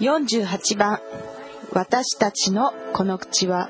48番「私たちのこの口は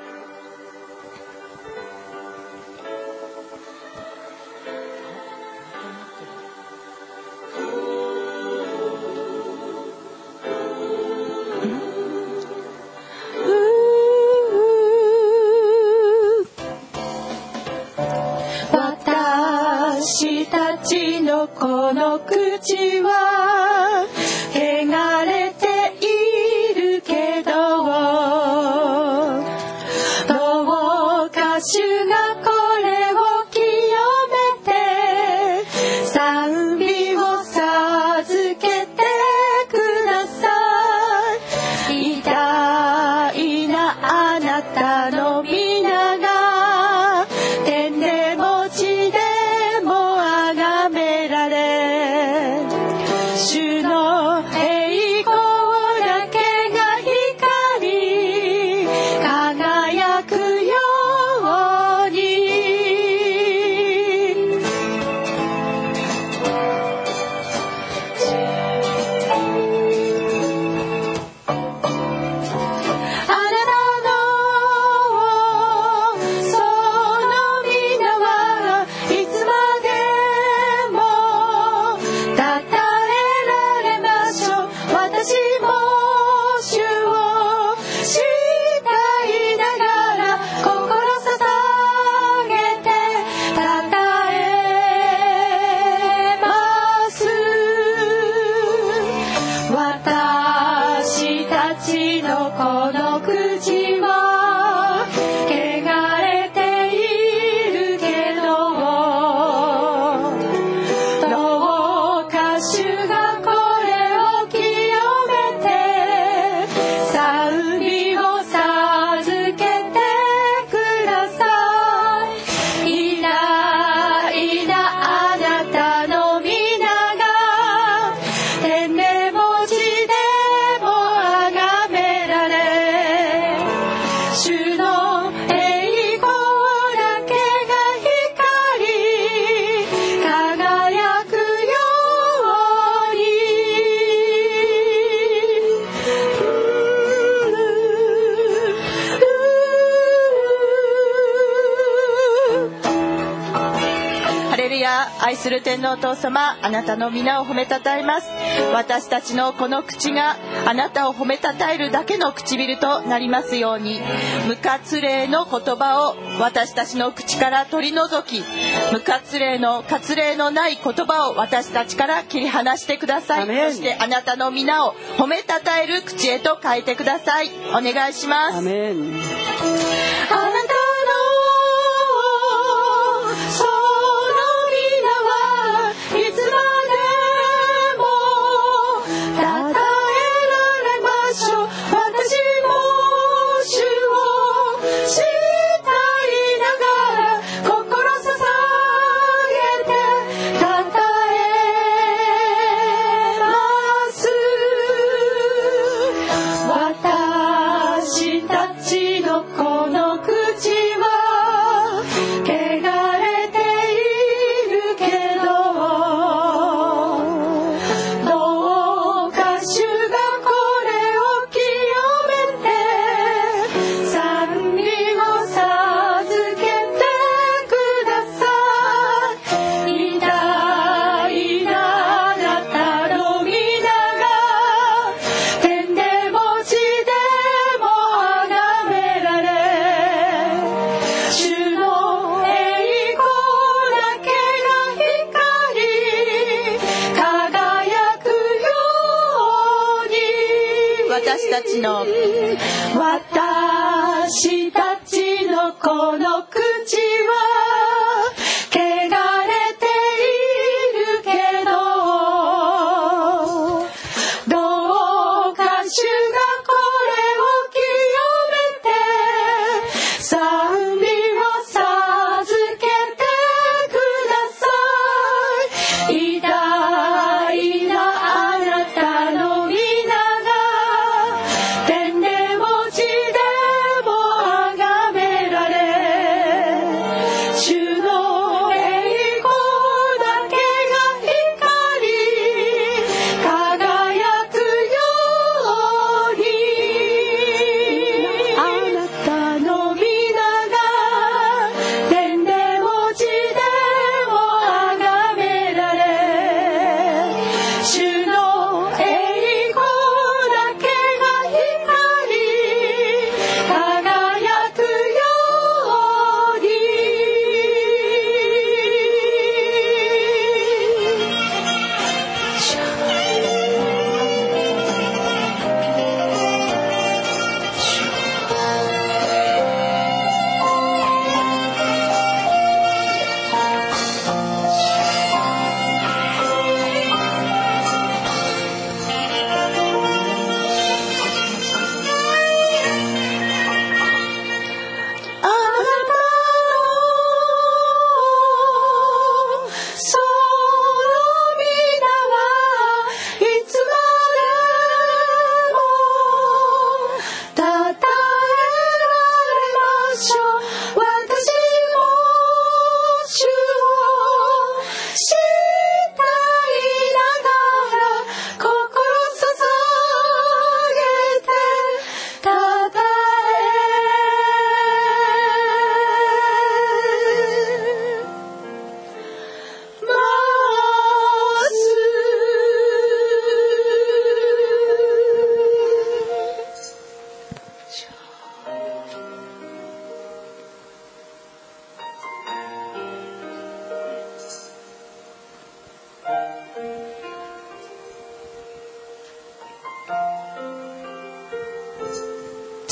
のお父様あなたの皆を褒めたたえます。私たちのこの口があなたを褒めたたえるだけの唇となりますように。無活礼の言葉を私たちの口から取り除き無活礼の活礼のない言葉を私たちから切り離してください。そしてあなたの皆を褒めたたえる口へと変えてください。お願いします。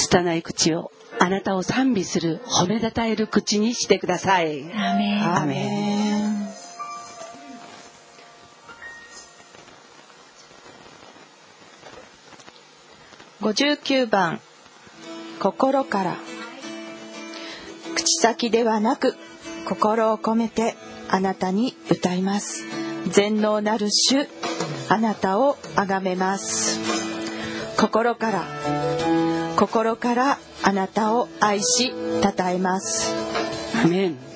拙い口をあなたを賛美する褒めたたえる口にしてください。アメン。59番心から口先ではなく心を込めてあなたに歌います。全能なる主あなたをあがめます。心から心からあなたを愛し称えます。アメン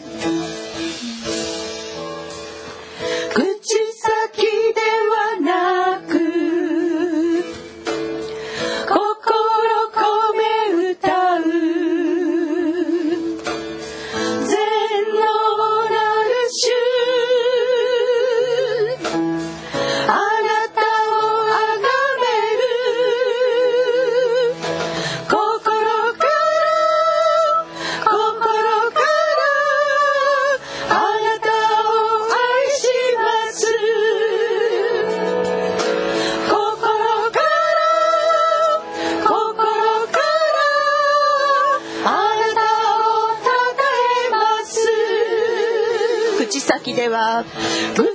love.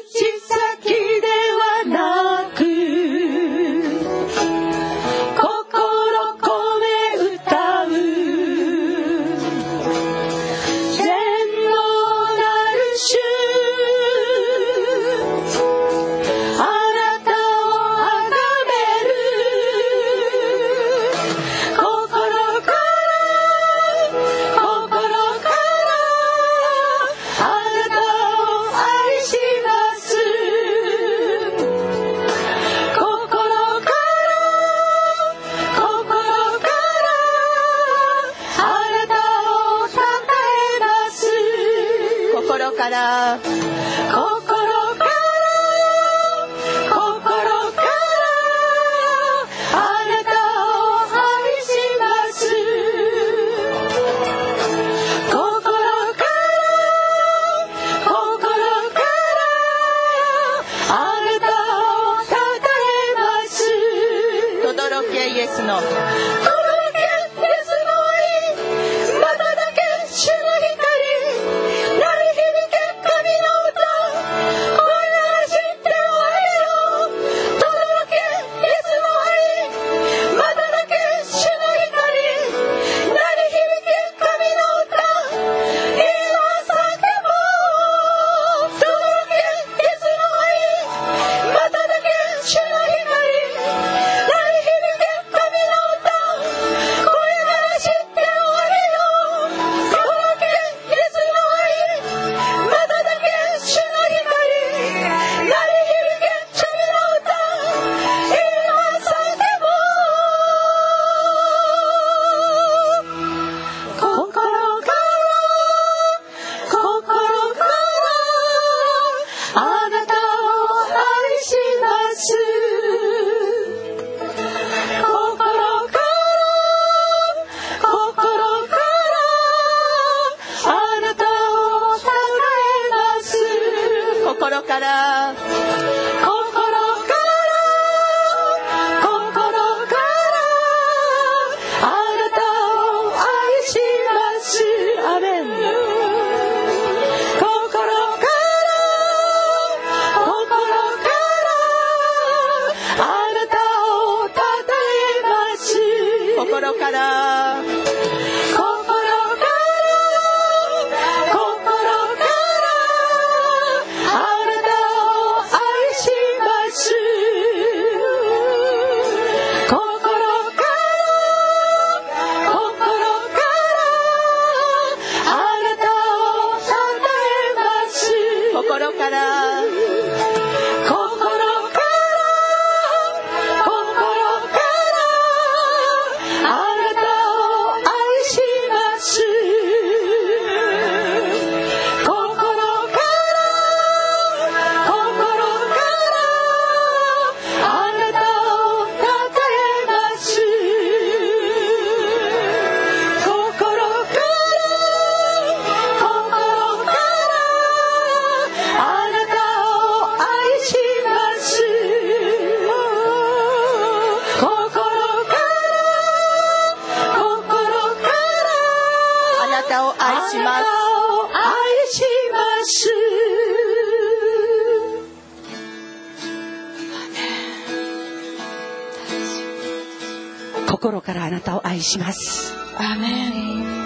します。アメン。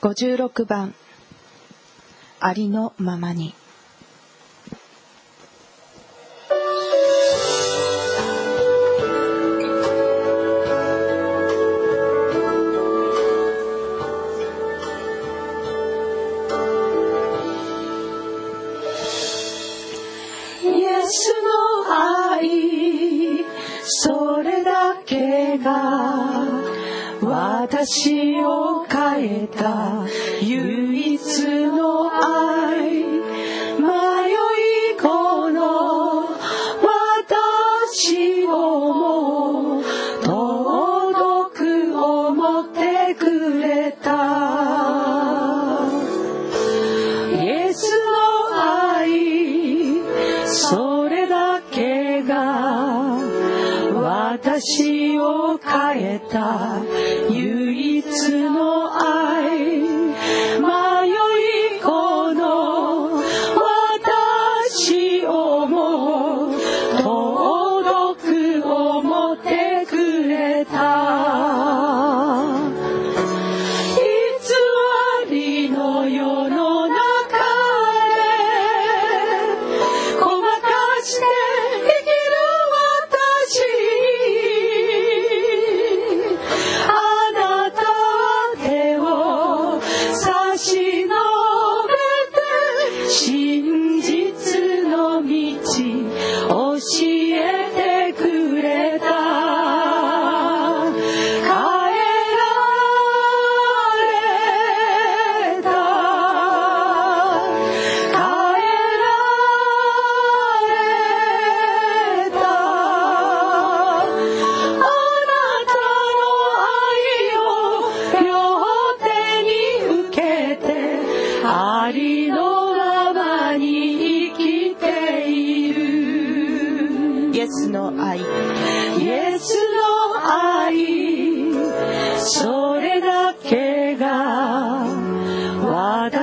56番ありのままに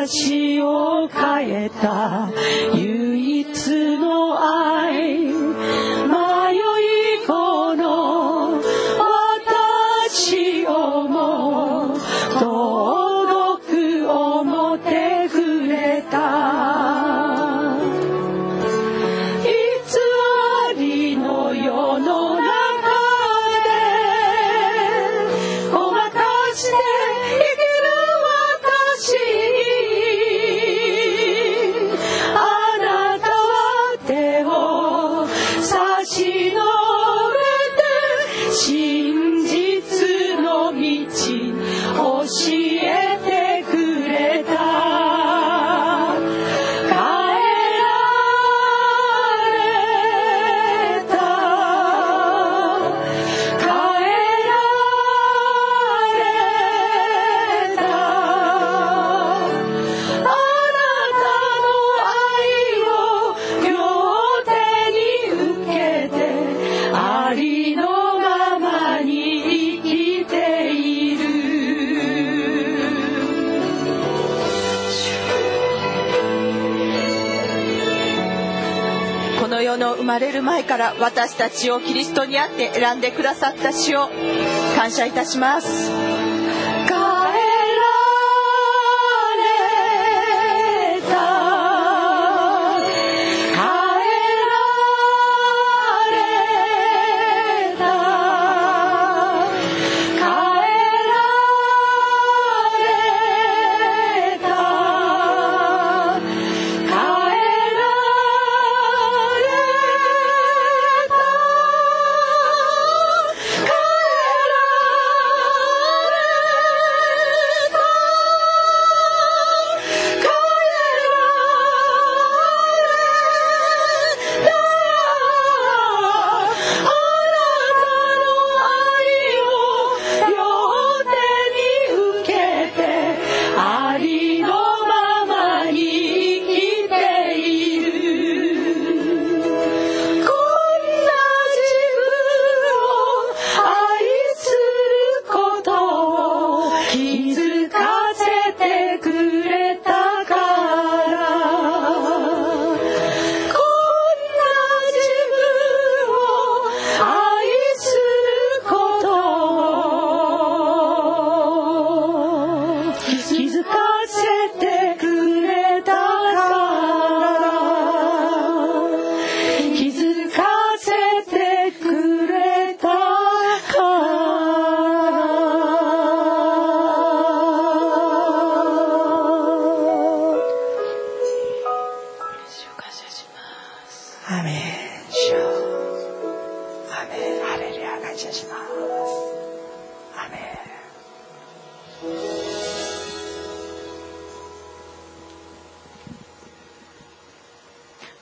私を変えた。から私たちをキリストにあって選んでくださった主を感謝いたします。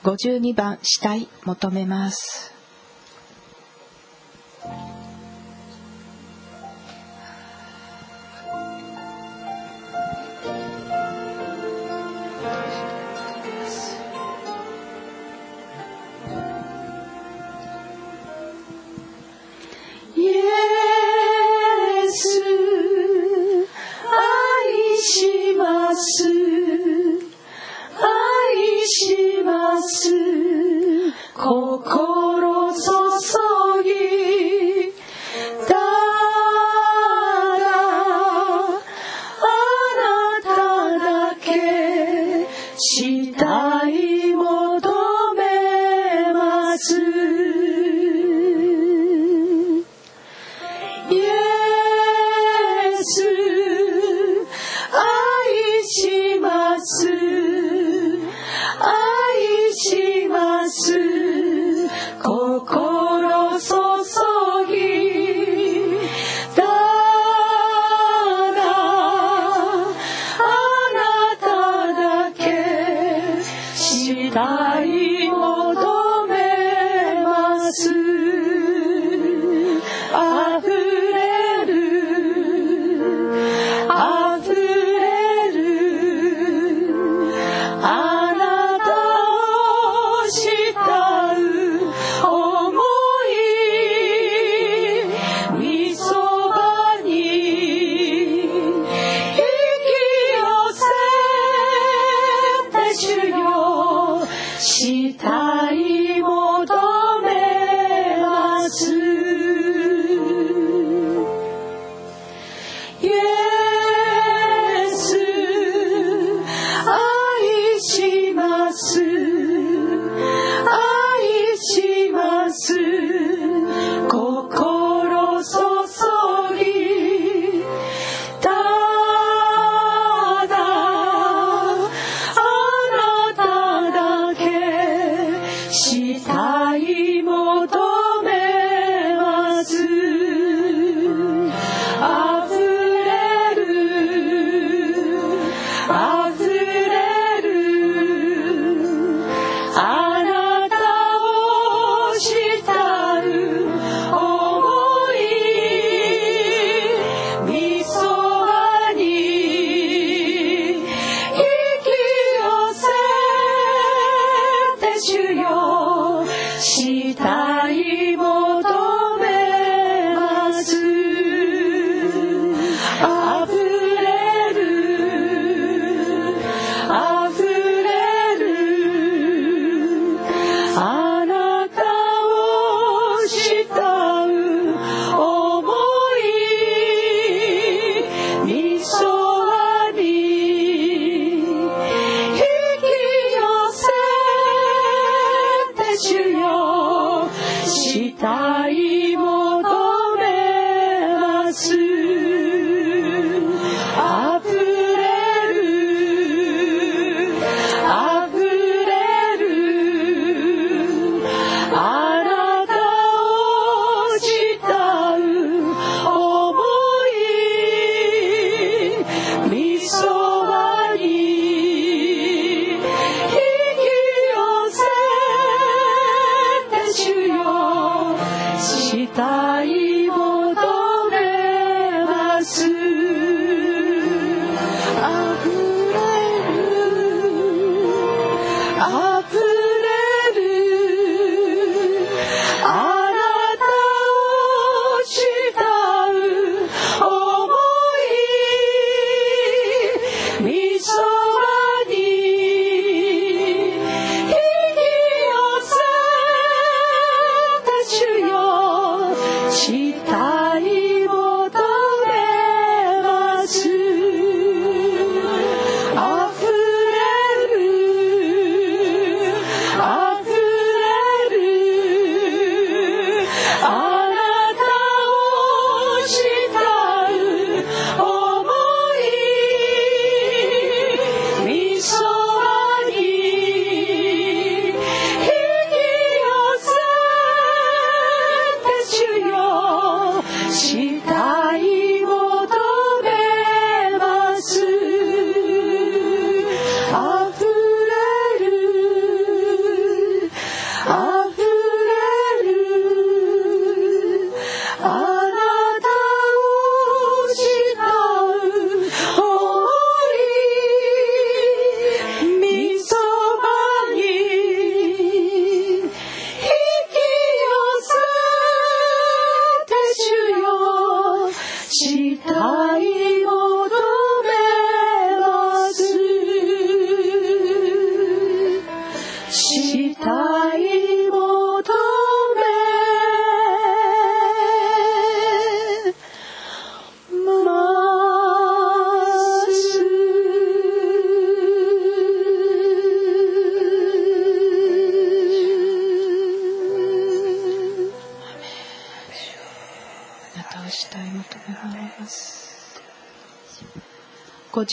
52番死体求めます。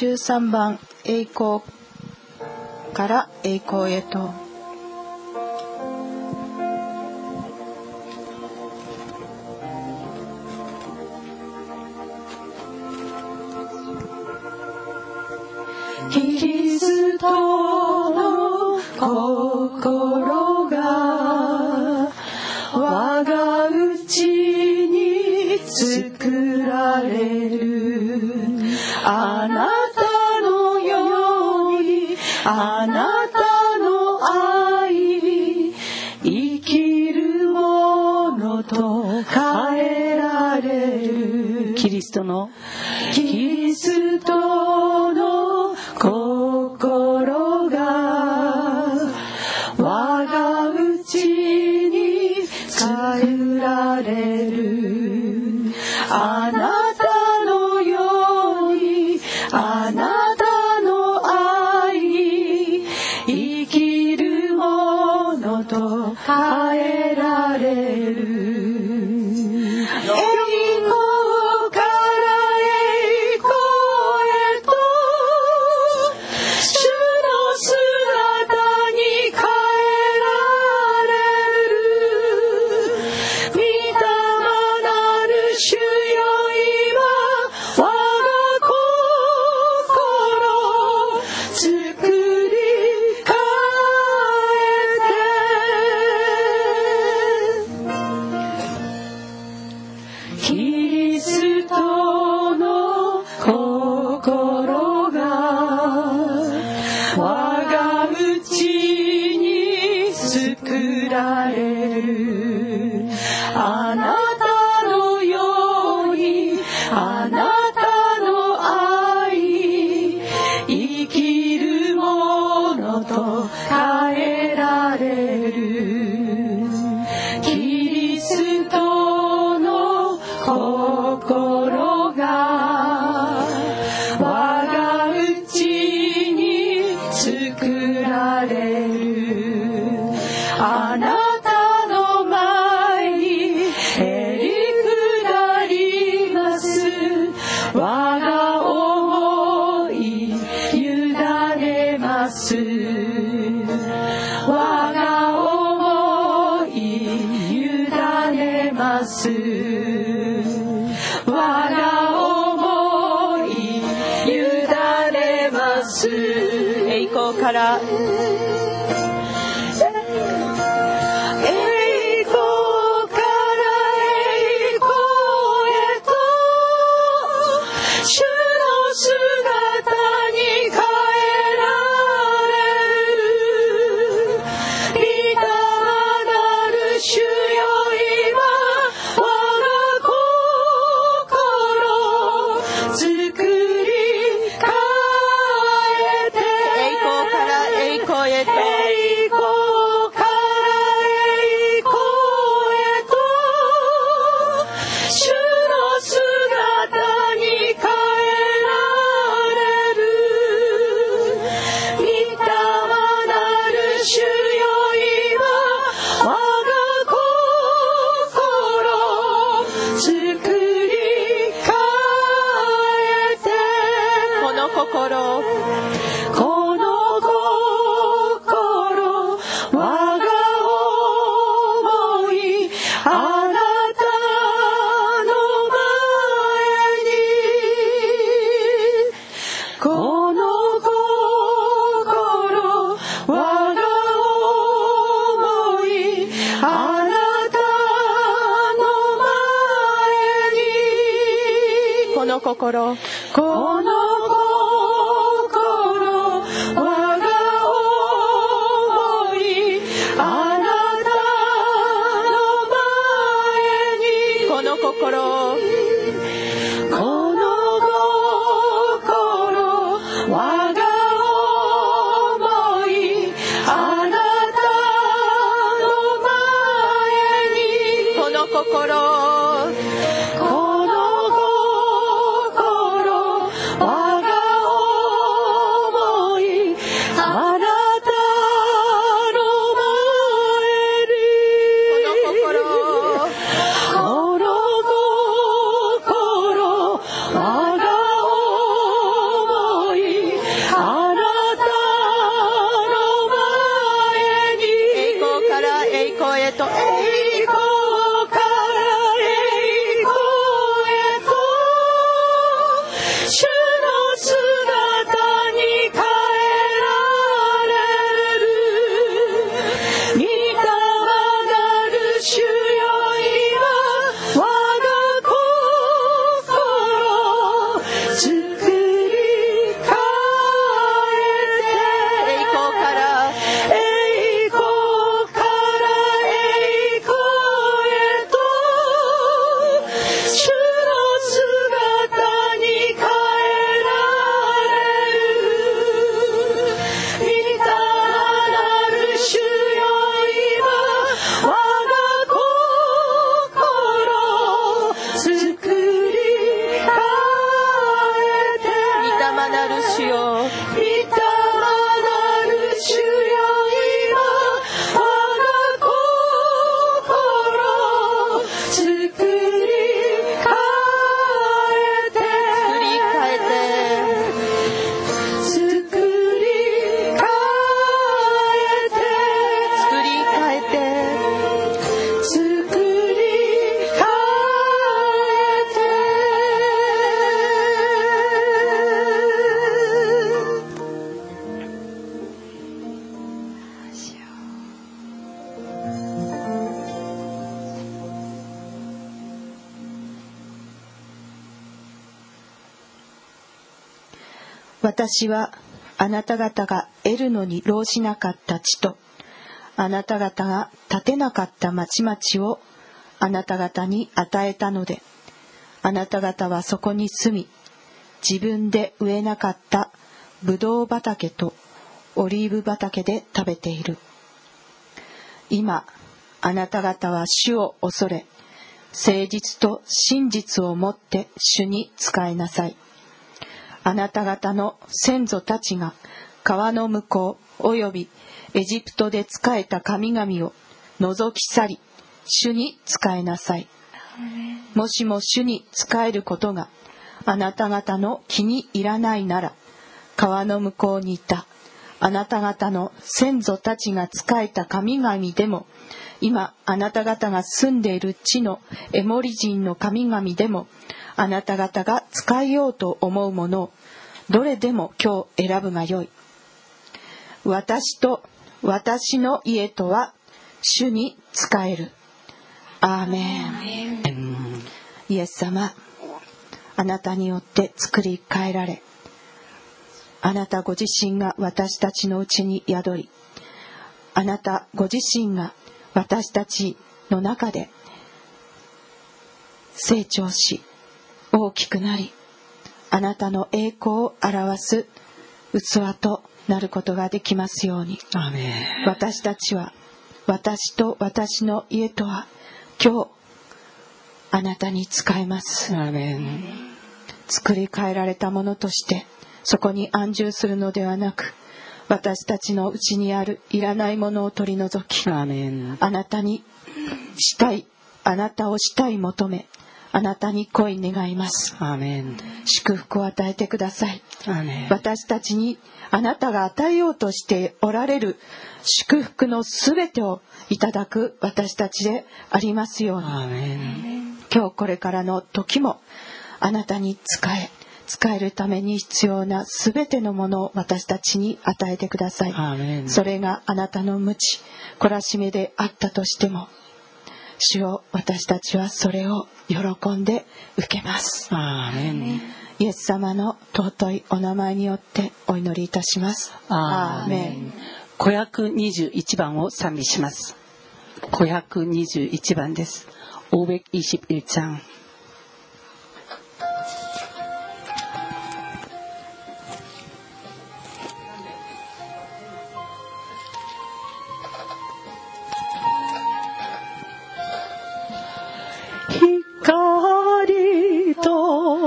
13番栄光から栄光へと。トの？キリスト私はあなた方が得るのに労しなかった地とあなた方が建てなかった町々をあなた方に与えたのであなた方はそこに住み自分で植えなかったブドウ畑とオリーブ畑で食べている。今あなた方は主を恐れ誠実と真実をもって主に仕えなさい。あなた方の先祖たちが川の向こうおよびエジプトで仕えた神々を覗き去り主に仕えなさい。もしも主に仕えることがあなた方の気に入らないなら川の向こうにいたあなた方の先祖たちが仕えた神々でも今あなた方が住んでいる地のエモリ人の神々でもあなた方が使いようと思うものをどれでも今日選ぶがよい。私と私の家とは主に仕える。アーメン。イエス様あなたによって作り変えられ。あなたご自身が私たちのうちに宿り。あなたご自身が私たちの中で成長し大きくなりあなたの栄光を表す器となることができますように。私たちは私と私の家とは今日あなたに仕えます。作り変えられたものとしてそこに安住するのではなく私たちのうちにあるいらないものを取り除きあなたにしたいあなたをしたい求めあなたに恋願います。アーメン祝福を与えてください。アーメン私たちにあなたが与えようとしておられる祝福のすべてをいただく私たちでありますように。アーメン今日これからの時もあなたに仕え使えるために必要なすべてのものを私たちに与えてください。アーメンそれがあなたの無知懲らしめであったとしても主よ私たちはそれを喜んで受けます。アーメン。イエス様の尊いお名前によってお祈りいたします。アーメン。子役21番を賛美します。子役21番です。オー多。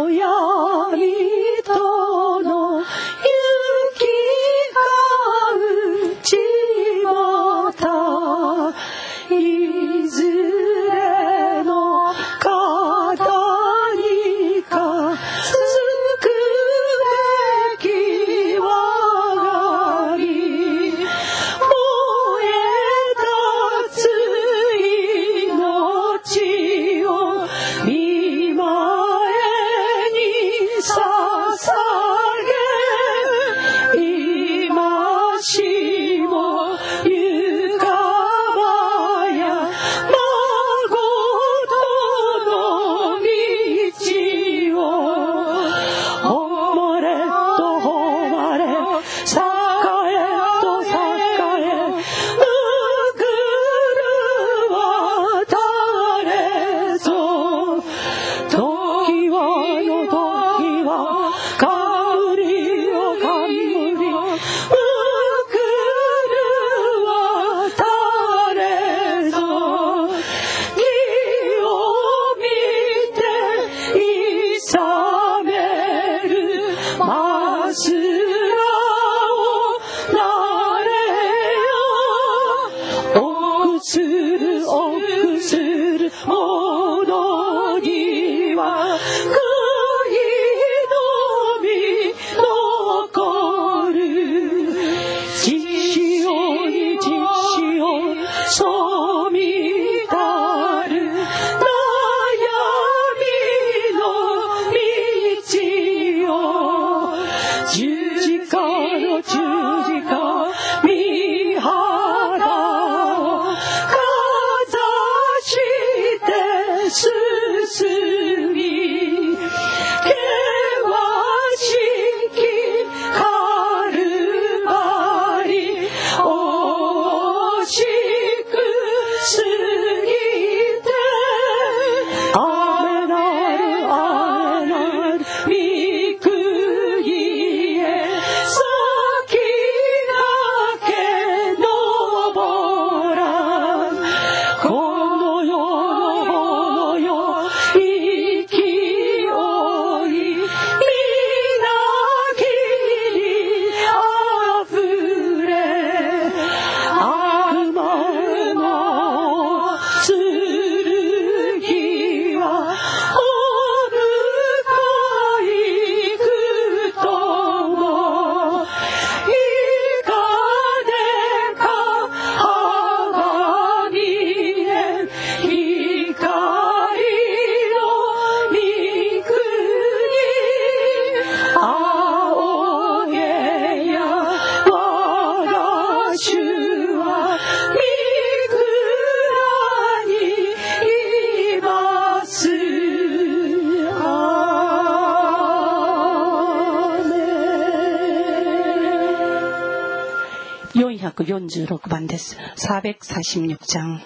46番です。446장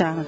446장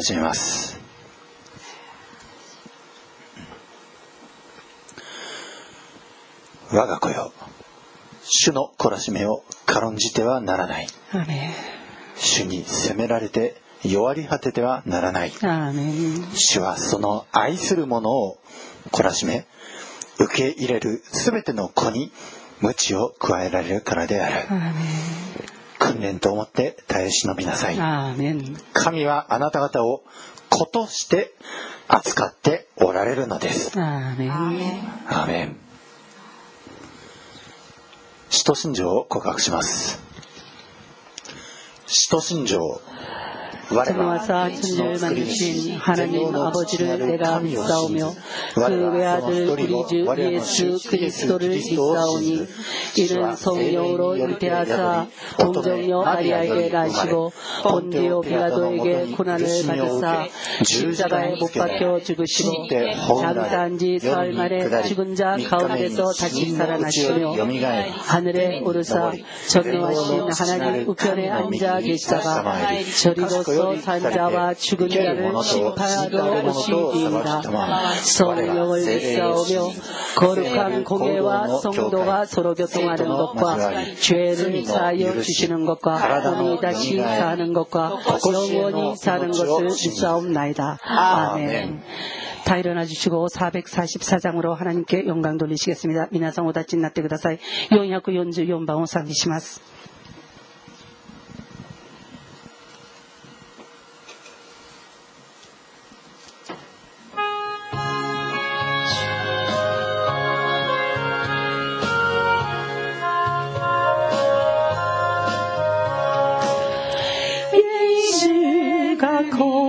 始めます。我が子よ、主の懲らしめを軽んじてはならない。主に責められて弱り果ててはならない。主はその愛する者を懲らしめ、受け入れるすべての子に無知を加えられるからである。訓練と思って耐え忍びなさい。神はあなた方を子として扱っておられるのです。アーメン。使徒信条を告白します。使徒信条。我 전와사 천지를 만드신 하나님 아버지를 내가 믿사오며 그 외아들 우리 주 예수 그리스도를 믿사오니 이는 성령으로 잉태하사 동정녀 마리아에게 나시고 본디오 빌라도에게 고난을 받으사 십자가에 못 박혀 죽으시고 장사한 지 사흘 만에 죽은 자 가운데서 다시 살아나시며 하늘에 오르사 전능하신 하나님 우편에 앉아 계시다가 저리로 서 산 자와 죽은 자를 심판하러 오시리이다. 성령을 믿사오며 거룩한 공예와 성도가 서로 교통하는 것과 죄를 사하여 주시는 것과 혼이 다시 사는 것과 영원히 사는 것을 믿사옵나이다. 아멘. 다 일어나 주시고 444장으로 하나님께 영광 돌리시겠습니다. 미나상 오다찐 나때 그다사이 용야쿠 연주 연방を賛美します。 call.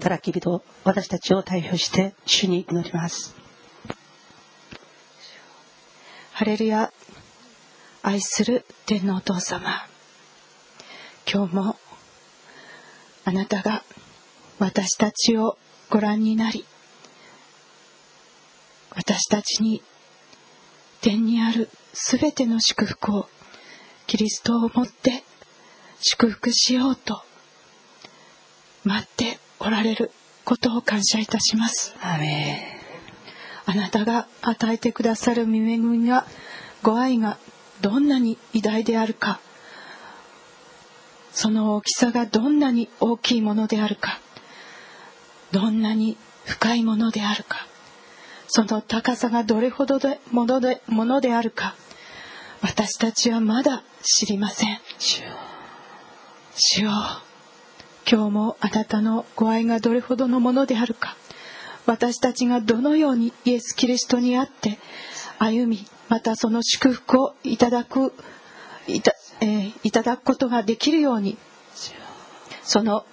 働き人私たちを代表して主に祈ります。ハレルヤ愛する天皇お父様。今日もあなたが私たちをご覧になり私たちに天にあるすべての祝福をキリストをもって祝福しようと待っておられることを感謝いたします。アメあなたが与えてくださる御恵みがご愛がどんなに偉大であるか。その大きさがどんなに大きいものであるか。どんなに深いものであるか。その高さがどれほどでものでものであるか。私たちはまだ知りません。主よ今日もあなたのご愛がどれほどのものであるか。私たちがどのようにイエス・キリストにあって歩みまたその祝福をいただくいた,、えー、いただくことができるようにその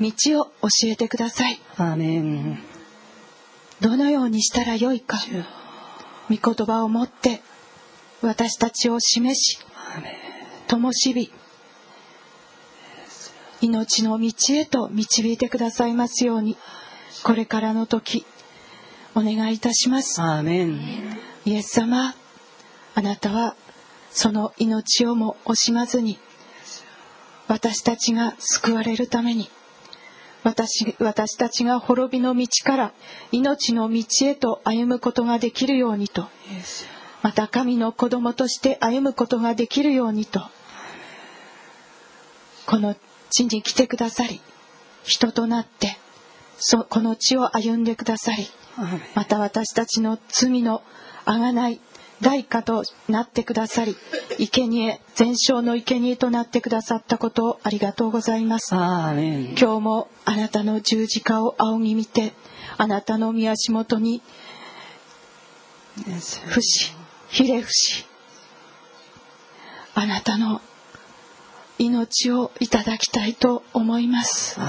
道を教えてください。アメン。どのようにしたらよいか御言葉を持って私たちを示し灯火命の道へと導いてくださいますように。これからの時お願いいたします。アメン。イエス様あなたはその命をも惜しまずに私たちが救われるために私私たちが滅びの道から命の道へと歩むことができるようにとまた神の子供として歩むことができるようにとこの地に来てくださり人となってそこの地を歩んでくださりまた私たちの罪のあがない代価となってくださり生贄全焼の生贄となってくださったことをありがとうございます。今日もあなたの十字架を仰ぎ見てあなたの御足元に伏しひれ伏しあなたの命をいただきたいと思います。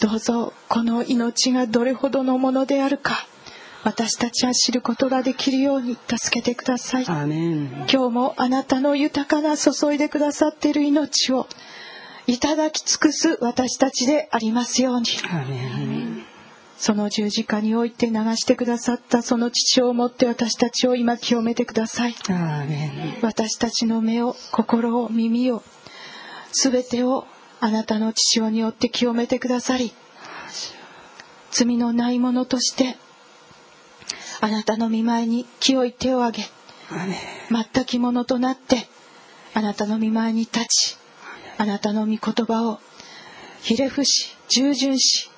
どうぞこの命がどれほどのものであるか私たちは知ることができるように助けてください。今日もあなたの豊かな注いでくださっている命をいただき尽くす私たちでありますように。アーメンその十字架において流してくださったその父をもって私たちを今清めてください。私たちの目を心を耳を全てをあなたの父親によって清めてくださり罪のないものとしてあなたの見舞いに清い手を挙げ全きものとなってあなたの見舞いに立ちあなたの御言葉をひれ伏し従順し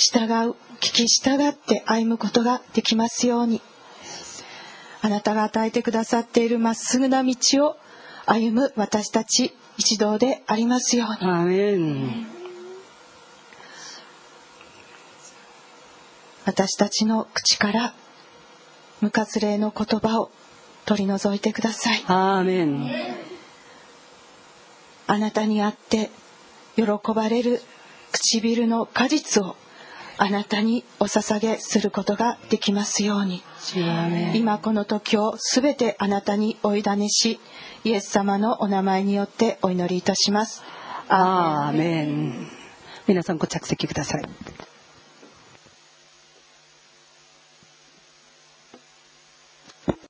従う聞き従って歩むことができますように。あなたが与えてくださっているまっすぐな道を歩む私たち一同でありますように。アーメン。私たちの口から無活霊の言葉を取り除いてください。アーメン。あなたにあって喜ばれる唇の果実をあなたにお捧げすることができますように。今この時をすべてあなたにお委ねしイエス様のお名前によってお祈りいたします。アーメン。皆さんご着席ください